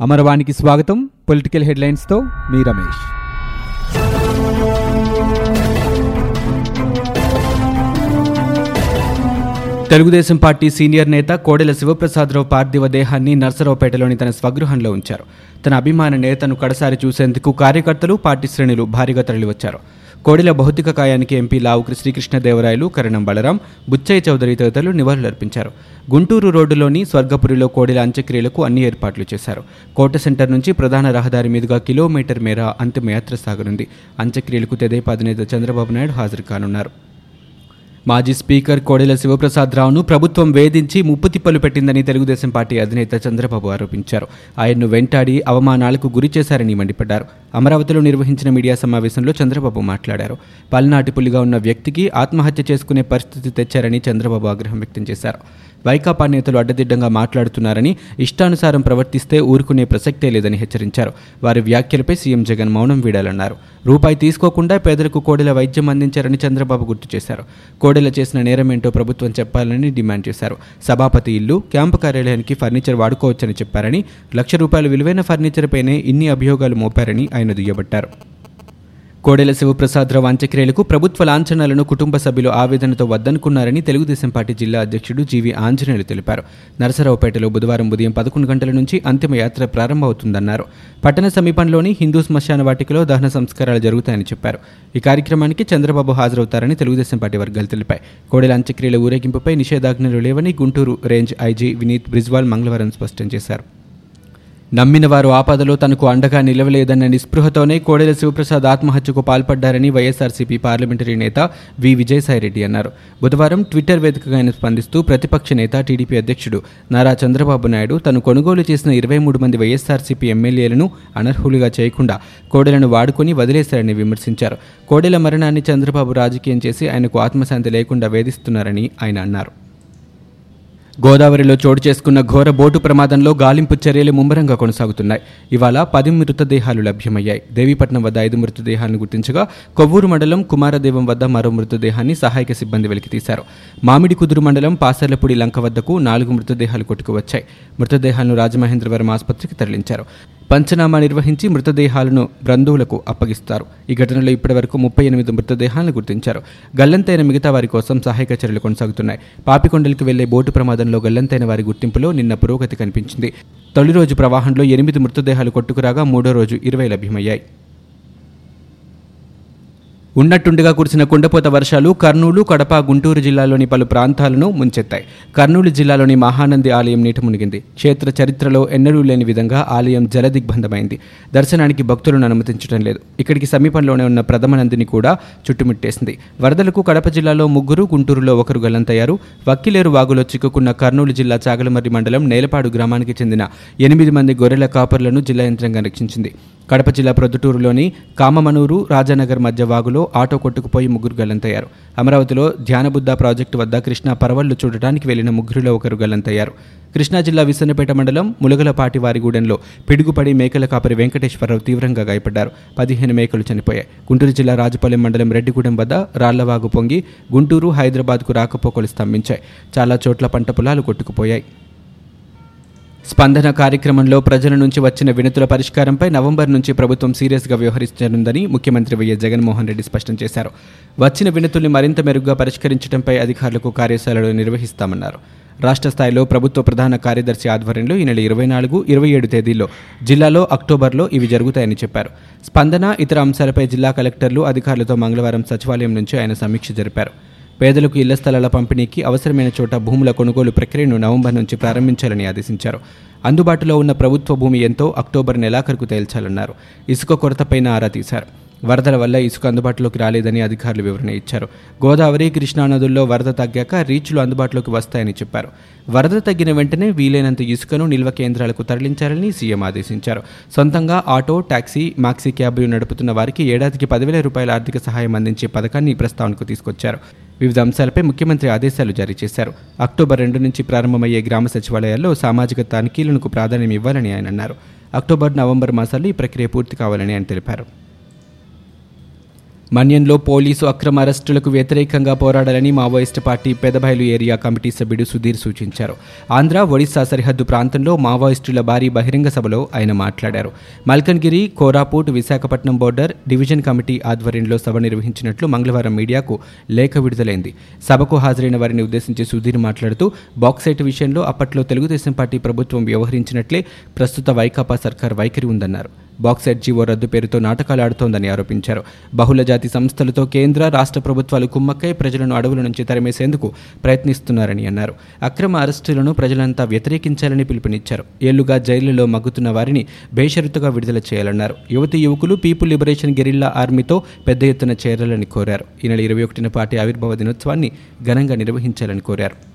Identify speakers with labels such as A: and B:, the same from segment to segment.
A: అమరవాణికి స్వాగతం. పొలిటికల్ హెడ్లైన్స్తో మీ రమేష్. తెలుగుదేశం పార్టీ సీనియర్ నేత కోడెల శివప్రసాదరావు పార్థివ దేహాన్ని నర్సరావుపేటలోని తన స్వగృహంలో ఉంచారు. తన అభిమాన నేతను కడసారి చూసేందుకు కార్యకర్తలు పార్టీ శ్రేణులు భారీగా తరలివచ్చారు. కోడెల భౌతిక కాయానికి ఎంపీ లావుకి శ్రీకృష్ణదేవరాయలు కరణం బలరాం బుచ్చయ్య చౌదరి తదితరులు నివాళులర్పించారు. గుంటూరు రోడ్డులోని స్వర్గపురిలో కోడెల అంత్యక్రియలకు అన్ని ఏర్పాట్లు చేశారు. కోట సెంటర్ నుంచి ప్రధాన రహదారి మీదుగా కిలోమీటర్ మేర అంతిమయాత్ర సాగనుంది. అంత్యక్రియలకు తెదేపా అధినేత చంద్రబాబు నాయుడు హాజరు కానున్నారు. మాజీ స్పీకర్ కోడెల శివప్రసాదరావును ప్రభుత్వం వేధించి ముప్పు తిప్పలు పెట్టిందని తెలుగుదేశం పార్టీ అధినేత చంద్రబాబు ఆరోపించారు. ఆయన్ను వెంటాడి అవమానాలకు గురి చేశారని మండిపడ్డారు. అమరావతిలో నిర్వహించిన మీడియా సమావేశంలో చంద్రబాబు మాట్లాడారు. పల్నాటి పులిగా ఉన్న వ్యక్తికి ఆత్మహత్య చేసుకునే పరిస్థితి తెచ్చారని చంద్రబాబు ఆగ్రహం వ్యక్తం చేశారు. వైకాపా నేతలు అడ్డదిడ్డంగా మాట్లాడుతున్నారని ఇష్టానుసారం ప్రవర్తిస్తే ఊరుకునే ప్రసక్తే లేదని హెచ్చరించారు. వారి వ్యాఖ్యలపై సీఎం జగన్ మౌనం వీడాలన్నారు. రూపాయి తీసుకోకుండా పేదలకు కోడెల వైద్యం అందించారని చంద్రబాబు గుర్తు చేశారు. కోడెల చేసిన నేరమేంటో ప్రభుత్వం చెప్పాలని డిమాండ్ చేశారు. సభాపతి ఇల్లు క్యాంపు కార్యాలయానికి ఫర్నిచర్ వాడుకోవచ్చని చెప్పారని లక్ష రూపాయల విలువైన ఫర్నిచర్పైనే ఇన్ని అభియోగాలు మోపారని ఆయన దుయ్యబట్టారు. కోడెల శివప్రసాదరావు అంత్యక్రియలకు ప్రభుత్వ లాంఛనాలను కుటుంబ సభ్యులు ఆవేదనతో వద్దనుకున్నారని తెలుగుదేశం పార్టీ జిల్లా అధ్యక్షుడు జీవీ ఆంజనేయులు తెలిపారు. నరసరావుపేటలో బుధవారం ఉదయం పదకొండు గంటల నుంచి అంతిమయాత్ర ప్రారంభమవుతుందన్నారు. పట్టణ సమీపంలోని హిందూ శ్మశాన వాటికలో దహన సంస్కారాలు జరుగుతాయని చెప్పారు. ఈ కార్యక్రమానికి చంద్రబాబు హాజరవుతారని తెలుగుదేశం పార్టీ వర్గాలు తెలిపాయి. కోడెల అంత్యక్రియల ఊరేగింపుపై నిషేధాజ్ఞలు లేవని గుంటూరు రేంజ్ ఐజీ వినీత్ బ్రిజ్వాల్ మంగళవారం స్పష్టం చేశారు. నమ్మిన వారు ఆపదలో తనకు అండగా నిలవలేదన్న నిస్పృహతోనే కోడెల శివప్రసాద్ ఆత్మహత్యకు పాల్పడ్డారని వైఎస్ఆర్సీపీ పార్లమెంటరీ నేత వి. విజయసాయిరెడ్డి అన్నారు. బుధవారం ట్విట్టర్ వేదికగా ఆయన స్పందిస్తూ ప్రతిపక్ష నేత టీడీపీ అధ్యక్షుడు నారా చంద్రబాబు నాయుడు తను కొనుగోలు చేసిన ఇరవై మూడు మంది వైఎస్ఆర్సీపీ ఎమ్మెల్యేలను అనర్హులుగా చేయకుండా కోడెలను వాడుకొని వదిలేశారని విమర్శించారు. కోడెల మరణాన్ని చంద్రబాబు రాజకీయం చేసి ఆయనకు ఆత్మశాంతి లేకుండా వేధిస్తున్నారని ఆయన అన్నారు. గోదావరిలో చోటు చేసుకున్న ఘోర బోటు ప్రమాదంలో గాలింపు చర్యలు ముమ్మరంగా కొనసాగుతున్నాయి. ఇవాళ పది మృతదేహాలు లభ్యమయ్యాయి. దేవీపట్నం వద్ద ఐదు మృతదేహాలను గుర్తించగా కొవ్వూరు మండలం కుమారదేవం వద్ద మరో మృతదేహాన్ని సహాయక సిబ్బంది వెలికితీశారు మామిడి కుదురు మండలం పాసర్లపూడి లంక వద్దకు నాలుగు మృతదేహాలు కొట్టుకువచ్చాయి. మృతదేహాలను రాజమహేంద్రవరం ఆసుపత్రికి తరలించారు. పంచనామా నిర్వహించి మృతదేహాలను బంధువులకు అప్పగిస్తారు. ఈ ఘటనలో ఇప్పటివరకు ముప్పై ఎనిమిది మృతదేహాలను గుర్తించారు. గల్లంతైన మిగతా వారి కోసం సహాయక చర్యలు కొనసాగుతున్నాయి. పాపికొండలకు వెళ్ళే బోటు ప్రమాదంలో గల్లంతైన వారి గుర్తింపులో నిన్న పురోగతి కనిపించింది. తొలి రోజు ప్రవాహంలో ఎనిమిది మృతదేహాలు కొట్టుకురాగా మూడో రోజు ఇరవై లభ్యమయ్యాయి. ఉన్నట్టుండిగా కురిసిన కుండపోత వర్షాలు కర్నూలు కడప గుంటూరు జిల్లాలోని పలు ప్రాంతాలను ముంచెత్తాయి. కర్నూలు జిల్లాలోని మహానంది ఆలయం నీట మునిగింది. క్షేత్ర చరిత్రలో ఎన్నడూ లేని విధంగా ఆలయం జలదిగ్బంధమైంది. దర్శనానికి భక్తులను అనుమతించడం లేదు. ఇక్కడికి సమీపంలోనే ఉన్న ప్రథమ నందిని కూడా చుట్టుముట్టేసింది. వరదలకు కడప జిల్లాలో ముగ్గురు గుంటూరులో ఒకరు గల్లంతయ్యారు. వక్కిలేరు వాగులో చిక్కుకున్న కర్నూలు జిల్లా చాగలమర్రి మండలం నేలపాడు గ్రామానికి చెందిన ఎనిమిది మంది గొర్రెల కాపర్లను జిల్లా యంత్రాంగం రక్షించింది. కడప జిల్లా ప్రొద్దుటూరులోని కామమనూరు రాజానగర్ మధ్య వాగులో ఆటో కొట్టుకుపోయి ముగ్గురు గల్లంతయ్యారు. అమరావతిలో ధ్యానబుద్ధ ప్రాజెక్టు వద్ద కృష్ణా పరవళ్ళు చూడటానికి వెళ్ళిన ముగ్గురిలో ఒకరు గల్లంతయ్యారు. కృష్ణా జిల్లా విసన్నపేట మండలం ములగలపాటి వారిగూడెంలో పిడుగుపడి మేకల కాపరి వెంకటేశ్వరరావు తీవ్రంగా గాయపడ్డారు. పదిహేను మేకలు చనిపోయాయి. గుంటూరు జిల్లా రాజపాలెం మండలం రెడ్డిగూడెం వద్ద రాళ్ళవాగు పొంగి గుంటూరు హైదరాబాద్కు రాకపోకలు స్తంభించాయి. చాలా చోట్ల పంట పొలాలు కొట్టుకుపోయాయి. స్పందన కార్యక్రమంలో ప్రజల నుంచి వచ్చిన వినతుల పరిష్కారంపై నవంబర్ నుంచి ప్రభుత్వం సీరియస్గా వ్యవహరించనుందని ముఖ్యమంత్రి వైఎస్ జగన్మోహన్ రెడ్డి స్పష్టం చేశారు. వచ్చిన వినతుల్ని మరింత మెరుగ్గా పరిష్కరించడంపై అధికారులకు కార్యశాలలు నిర్వహిస్తామన్నారు. రాష్ట్ర స్థాయిలో ప్రభుత్వ ప్రధాన కార్యదర్శి ఆధ్వర్యంలో ఈ నెల ఇరవై నాలుగు ఇరవై ఏడు తేదీల్లో జిల్లాలో అక్టోబర్లో ఇవి జరుగుతాయని చెప్పారు. స్పందన ఇతర అంశాలపై జిల్లా కలెక్టర్లు అధికారులతో మంగళవారం సచివాలయం నుంచి ఆయన సమీక్ష జరిపారు. పేదలకు ఇళ్ళ స్థలాల పంపిణీకి అవసరమైన చోట భూముల కొనుగోలు ప్రక్రియను నవంబర్ నుంచి ప్రారంభించాలని ఆదేశించారు. అందుబాటులో ఉన్న ప్రభుత్వ భూమి ఎంతో అక్టోబర్ నెలాఖరుకు తేల్చాలన్నారు. ఇసుక కొరతపైన ఆరా తీశారు. వరదల వల్ల ఇసుక అందుబాటులోకి రాలేదని అధికారులు వివరణ ఇచ్చారు. గోదావరి కృష్ణా నదుల్లో వరద తగ్గాక రీచ్లు అందుబాటులోకి వస్తాయని చెప్పారు. వరద తగ్గిన వెంటనే వీలైనంత ఇసుకను నిల్వ కేంద్రాలకు తరలించాలని సీఎం ఆదేశించారు. సొంతంగా ఆటో టాక్సీ మాక్సీ క్యాబ్లు నడుపుతున్న వారికి ఏడాదికి పదివేల రూపాయల ఆర్థిక సహాయం అందించే పథకాన్ని ప్రస్తావనకు తీసుకొచ్చారు. వివిధ అంశాలపై ముఖ్యమంత్రి ఆదేశాలు జారీ చేశారు. అక్టోబర్ రెండు నుంచి ప్రారంభమయ్యే గ్రామ సచివాలయాల్లో సామాజిక తనిఖీలకు ప్రాధాన్యం ఇవ్వాలని ఆయన అన్నారు. అక్టోబర్ నవంబర్ మాసాల్లో ఈ ప్రక్రియ పూర్తి కావాలని ఆయన తెలిపారు. మన్యంలో పోలీసు అక్రమ అరెస్టులకు వ్యతిరేకంగా పోరాడాలని Maoist party Pedabayalu area committee సభ్యుడు సుధీర్ సూచించారు. ఆంధ్ర ఒడిశా సరిహద్దు ప్రాంతంలో మావోయిస్టుల భారీ బహిరంగ సభలో ఆయన మాట్లాడారు. Malkangiri Koraput Visakhapatnam border division committee ఆధ్వర్యంలో సభ నిర్వహించినట్లు మంగళవారం మీడియాకు లేఖ విడుదలైంది. సభకు హాజరైన వారిని ఉద్దేశించి సుధీర్ మాట్లాడుతూ బాక్సైట్ విషయంలో అప్పట్లో తెలుగుదేశం పార్టీ ప్రభుత్వం వ్యవహరించినట్లే ప్రస్తుత వైకాపా సర్కార్ వైఖరి ఉందన్నారు. బాక్సైట్ జీవో రద్దు పేరుతో నాటకాలు ఆడుతోందని ఆరోపించారు. బహుళ జాతి సంస్థలతో కేంద్ర రాష్ట్ర ప్రభుత్వాలు కుమ్మక్కై ప్రజలను అడవుల నుంచి తరిమేసేందుకు ప్రయత్నిస్తున్నారని అన్నారు. అక్రమ అరెస్టులను ప్రజలంతా వ్యతిరేకించాలని పిలుపునిచ్చారు. ఏళ్ళుగా జైళ్ళలో మగ్గుతున్న వారిని బేషరతుగా విడుదల చేయాలన్నారు. యువతి యువకులు పీపుల్ లిబరేషన్ గెరిల్లా ఆర్మీతో పెద్ద ఎత్తున చేరాలని కోరారు. ఈ నెల ఇరవై ఒకటిన పార్టీ ఆవిర్భావ దినోత్సవాన్ని ఘనంగా నిర్వహించాలని కోరారు.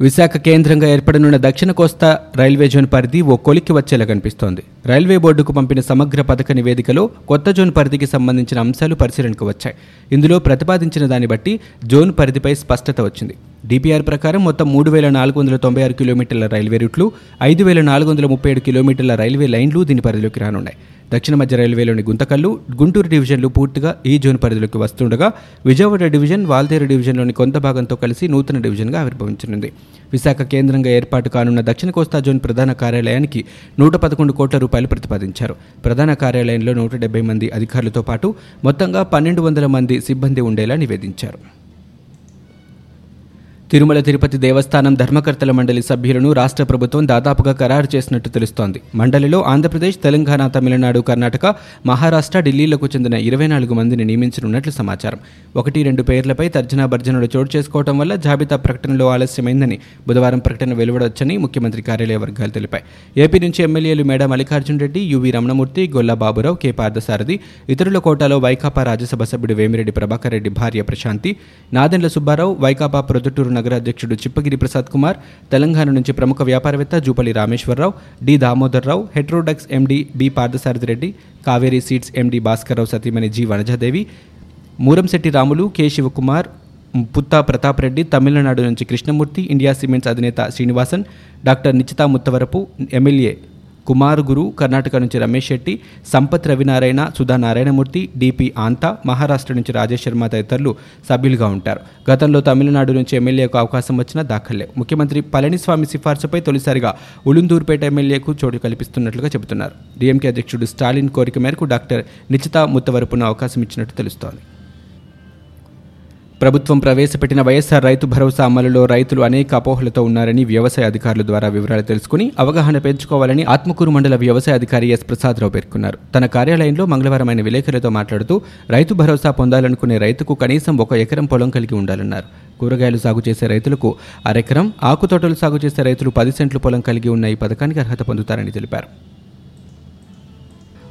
A: విశాఖ కేంద్రంగా ఏర్పడనున్న దక్షిణ కోస్తా రైల్వే జోన్ పరిధి ఓ కొలిక్కి వచ్చేలా కనిపిస్తోంది. రైల్వే బోర్డుకు పంపిన సమగ్ర పథక నివేదికలో కొత్త జోన్ పరిధికి సంబంధించిన అంశాలు పరిశీలనకు వచ్చాయి. ఇందులో ప్రతిపాదించిన దాన్ని బట్టి జోన్ పరిధిపై స్పష్టత వచ్చింది. డిపిఆర్ ప్రకారం మొత్తం మూడు వేల నాలుగు వందల తొంభై ఆరు కిలోమీటర్ల రైల్వే రూట్లు ఐదు వేల నాలుగు వందల ముప్పై ఏడు కిలోమీటర్ల రైల్వే లైన్లు దీని పరిధిలోకి రానున్నాయి. దక్షిణ మధ్య రైల్వేలోని గుంతకల్లు గుంటూరు డివిజన్లు పూర్తిగా ఈ జోన్ పరిధిలోకి వస్తుండగా విజయవాడ డివిజన్ వాల్దేరు డివిజన్లోని కొంత భాగంతో కలిసి నూతన డివిజన్గా ఆవిర్భవించనుంది. విశాఖ కేంద్రంగా ఏర్పాటు కానున్న దక్షిణ కోస్తా జోన్ ప్రధాన కార్యాలయానికి నూట పదకొండు కోట్ల రూపాయలు ప్రతిపాదించారు. ప్రధాన కార్యాలయంలో నూట డెబ్బై మంది అధికారులతో పాటు మొత్తంగా పన్నెండు వందల మంది సిబ్బంది ఉండేలా నివేదించారు. తిరుమల తిరుపతి దేవస్థానం ధర్మకర్తల మండలి సభ్యులను రాష్ట్ర ప్రభుత్వం దాదాపుగా ఖరారు చేసినట్టు తెలుస్తోంది. మండలిలో ఆంధ్రప్రదేశ్ తెలంగాణ తమిళనాడు కర్ణాటక మహారాష్ట్ర ఢిల్లీలకు చెందిన ఇరవై నాలుగు మందిని నియమించనున్నట్లు సమాచారం. ఒకటి రెండు పేర్లపై తర్జనా భర్జనలు చోటు చేసుకోవడం వల్ల జాబితా ప్రకటనలో ఆలస్యమైందని బుధవారం ప్రకటన వెలువడొచ్చని ముఖ్యమంత్రి కార్యాలయ వర్గాలు తెలిపాయి. ఏపీ నుంచి ఎమ్మెల్యేలు మేడ మల్లికార్జున్ రెడ్డి యువి రమణమూర్తి గొల్లా బాబురావు కె పార్థసారథి ఇతరుల కోటాలో వైకాపా రాజ్యసభ సభ్యుడు వేమిరెడ్డి ప్రభాకర్ రెడ్డి భార్య ప్రశాంతి నాదెండ్ల సుబ్బారావు వైకాపా ప్రొద్దుటూరు నగరాధ్యక్షుడు చిప్పగిరి ప్రసాద్ కుమార్ తెలంగాణ నుంచి ప్రముఖ వ్యాపారవేత్త Jupally Rameswara Rao D Damodar Rao Hetero Drugs MD B Parthasaradhi Reddy Kaveri seeds MD Bhaskar Rao సతీమణి జి వనజాదేవి మూరంశెట్టి రాములు కె శివకుమార్ పుత్తా ప్రతాప్ రెడ్డి తమిళనాడు నుంచి కృష్ణమూర్తి ఇండియా సిమెంట్స్ అధినేత శ్రీనివాసన్ డాక్టర్ నిచితా ముత్తవరపు ఎమ్మెల్యే కుమార్ గురు కర్ణాటక నుంచి రమేష్ శెట్టి సంపత్ రవినారాయణ సుధా నారాయణమూర్తి డిపి ఆంతా మహారాష్ట్ర నుంచి రాజేష్ శర్మ తదితరులు సభ్యులుగా ఉంటారు. గతంలో తమిళనాడు నుంచి ఎమ్మెల్యేకు అవకాశం వచ్చినా దాఖలే ముఖ్యమంత్రి పళనిస్వామి సిఫార్సుపై తొలిసారిగా ఉలుందూరుపేట ఎమ్మెల్యేకు చోటు కల్పిస్తున్నట్లుగా చెబుతున్నారు. డిఎంకే అధ్యక్షుడు స్టాలిన్ కోరిక మేరకు డాక్టర్ నిచితా ముత్తవరపున అవకాశం ఇచ్చినట్టు తెలుస్తోంది. ప్రభుత్వం ప్రవేశపెట్టిన వైఎస్ఆర్ రైతు భరోసా అమలులో రైతులు అనేక అపోహలతో ఉన్నారని వ్యవసాయ అధికారుల ద్వారా వివరాలు తెలుసుకుని అవగాహన పెంచుకోవాలని ఆత్మకూరు మండల వ్యవసాయ అధికారి ఎస్ ప్రసాదరావు పేర్కొన్నారు. తన కార్యాలయంలో మంగళవారం ఆయన విలేకరులతో మాట్లాడుతూ రైతు భరోసా పొందాలనుకునే రైతుకు కనీసం ఒక ఎకరం పొలం కలిగి ఉండాలన్నారు. కూరగాయలు సాగు చేసే రైతులకు అరెకరం ఆకుతోటలు సాగు చేసే రైతులు పది సెంట్లు పొలం కలిగి ఉన్న ఈ పథకానికి అర్హత పొందుతారని తెలిపారు.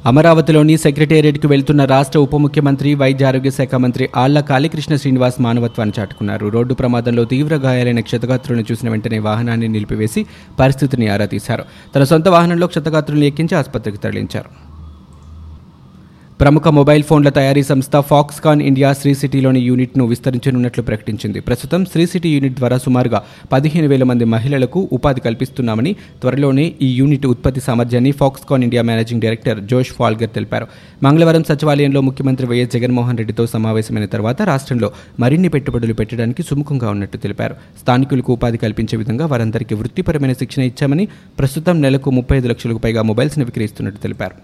A: అమరావతిలోని సెక్రటేరియట్కు వెళ్తున్న రాష్ట్ర ఉప ముఖ్యమంత్రి వైద్య ఆరోగ్య శాఖ మంత్రి ఆళ్ళ కాళీకృష్ణ శ్రీనివాస్ మానవత్వాన్ని చాటుకున్నారు. రోడ్డు ప్రమాదంలో తీవ్ర గాయాలైన క్షతగాత్రులను చూసిన వెంటనే వాహనాన్ని నిలిపివేసి పరిస్థితిని ఆరా తీశారు. తన సొంత వాహనంలో క్షతగాత్రులను ఎక్కించి ఆసుపత్రికి తరలించారు. ప్రముఖ మొబైల్ ఫోన్ల తయారీ సంస్థ ఫాక్స్కాన్ ఇండియా శ్రీ సిటీలోని యూనిట్ను విస్తరించనున్నట్లు ప్రకటించింది. ప్రస్తుతం శ్రీ సిటీ యూనిట్ ద్వారా సుమారుగా పదిహేను వేల మంది మహిళలకు ఉపాధి కల్పిస్తున్నామని త్వరలోనే ఈ యూనిట్ ఉత్పత్తి సామర్థ్యాన్ని ఫాక్స్కాన్ ఇండియా మేనేజింగ్ డైరెక్టర్ జోష్ ఫాల్గర్ తెలిపారు. మంగళవారం సచివాలయంలో ముఖ్యమంత్రి వైఎస్ జగన్మోహన్ రెడ్డితో సమావేశమైన తర్వాత రాష్ట్రంలో మరిన్ని పెట్టుబడులు పెట్టడానికి సుముఖంగా ఉన్నట్టు తెలిపారు. స్థానికులకు ఉపాధి కల్పించే విధంగా వారందరికీ వృత్తిపరమైన శిక్షణ ఇచ్చామని ప్రస్తుతం నెలకు ముప్పై ఐదు లక్షలకు పైగా మొబైల్స్ను విక్రయిస్తున్నట్టు తెలిపారు.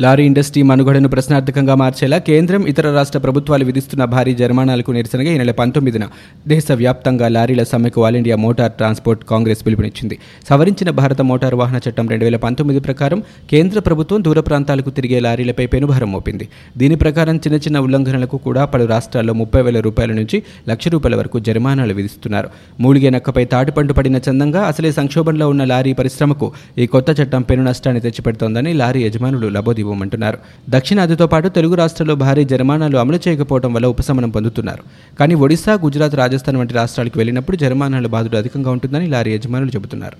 A: లారీ ఇండస్ట్రీ మనుగడను ప్రశ్నార్థకంగా మార్చేలా కేంద్రం ఇతర రాష్ట్ర ప్రభుత్వాలు విధిస్తున్న భారీ జరిమానాలకు నిరసనగా ఈ నెల పంతొమ్మిదిన దేశవ్యాప్తంగా లారీల సమ్మెకు all India motor transport congress పిలుపునిచ్చింది. సవరించిన భారత మోటారు వాహన చట్టం రెండు వేల పంతొమ్మిది ప్రకారం కేంద్ర ప్రభుత్వం దూర ప్రాంతాలకు తిరిగే లారీలపై పెనుభారం మోపింది. దీని ప్రకారం చిన్న చిన్న ఉల్లంఘనలకు కూడా పలు రాష్ట్రాల్లో ముప్పై వేల రూపాయల నుంచి లక్ష రూపాయల వరకు జరిమానాలు విధిస్తున్నారు. మూలిగే నక్కపై తాటిపండు పడిన చందంగా అసలే సంక్షోభంలో ఉన్న లారీ పరిశ్రమకు ఈ కొత్త చట్టం పెను నష్టాన్ని తెచ్చిపెడుతోందని లారీ యజమానులు లబోది ఇవ్వమంటున్నారు. దక్షిణాదితో పాటు తెలుగు రాష్ట్రాల్లో భారీ జరిమానాలు అమలు చేయకపోవడం వల్ల ఉపశమనం పొందుతున్నారు. కానీ ఒడిశా గుజరాత్ రాజస్థాన్ వంటి రాష్ట్రాలకు వెళ్ళినప్పుడు జరిమానాల బాధలు అధికంగా ఉంటుందని లారీ యజమానులు చెబుతున్నారు.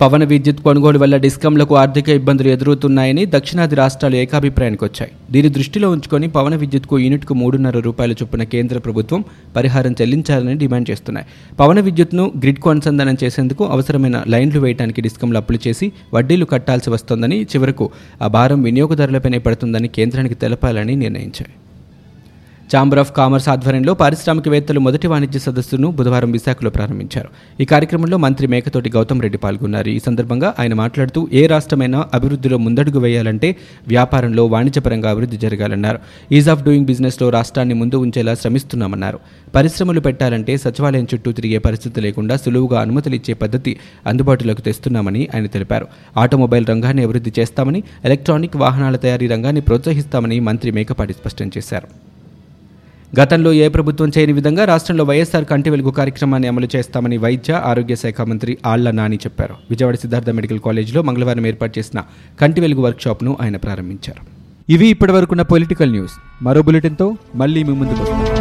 A: పవన విద్యుత్ కొనుగోలు వల్ల డిస్కంలకు ఆర్థిక ఇబ్బందులు ఎదురవుతున్నాయని దక్షిణాది రాష్ట్రాలు ఏకాభిప్రాయానికి వచ్చాయి దీని దృష్టిలో ఉంచుకొని పవన విద్యుత్కు యూనిట్కు మూడున్నర రూపాయల చొప్పున కేంద్ర ప్రభుత్వం పరిహారం చెల్లించాలని డిమాండ్ చేస్తున్నాయి. పవన విద్యుత్ను గ్రిడ్కు అనుసంధానం చేసేందుకు అవసరమైన లైన్లు వేయడానికి డిస్కంలు అప్పులు చేసి వడ్డీలు కట్టాల్సి వస్తోందని చివరకు ఆ భారం వినియోగదారులపైనే పడుతుందని కేంద్రానికి తెలపాలని నిర్ణయించాయి. ఛాంబర్ ఆఫ్ కామర్స్ ఆధ్వర్యంలో పారిశ్రామికవేత్తలు మొదటి వాణిజ్య సదస్సును బుధవారం విశాఖలో ప్రారంభించారు. ఈ కార్యక్రమంలో మంత్రి మేకతోటి గౌతమ్ రెడ్డి పాల్గొన్నారు. ఈ సందర్భంగా ఆయన మాట్లాడుతూ ఏ రాష్ట్రమైనా అభివృద్ధిలో ముందడుగు వేయాలంటే వ్యాపారంలో వాణిజ్యపరంగా అభివృద్ధి జరగాలన్నారు. ఈజ్ ఆఫ్ డూయింగ్ బిజినెస్లో రాష్ట్రాన్ని ముందు ఉంచేలా శ్రమిస్తున్నామన్నారు. పరిశ్రమలు పెట్టాలంటే సచివాలయం చుట్టూ తిరిగే పరిస్థితి లేకుండా సులువుగా అనుమతులు ఇచ్చే పద్ధతి అందుబాటులోకి తెస్తున్నామని ఆయన తెలిపారు. ఆటోమొబైల్ రంగాన్ని అభివృద్ధి చేస్తామని ఎలక్ట్రానిక్ వాహనాల తయారీ రంగాన్ని ప్రోత్సహిస్తామని మంత్రి మేకపాటి స్పష్టం చేశారు. గతంలో ఏ ప్రభుత్వం చేయని విధంగా రాష్ట్రంలో వైఎస్ఆర్ కంటి వెలుగు కార్యక్రమాన్ని అమలు చేస్తామని వైద్య ఆరోగ్య శాఖ మంత్రి ఆళ్ళ నాని చెప్పారు. విజయవాడ సిద్ధార్థ మెడికల్ కాలేజీలో మంగళవారం ఏర్పాటు చేసిన కంటి వెలుగు వర్క్షాప్ను ఆయన ప్రారంభించారు. ఇవి ఇప్పటివరకున్న పొలిటికల్ న్యూస్. మరో బులెటిన్తో మళ్ళీ మీ ముందుకు వస్తాం.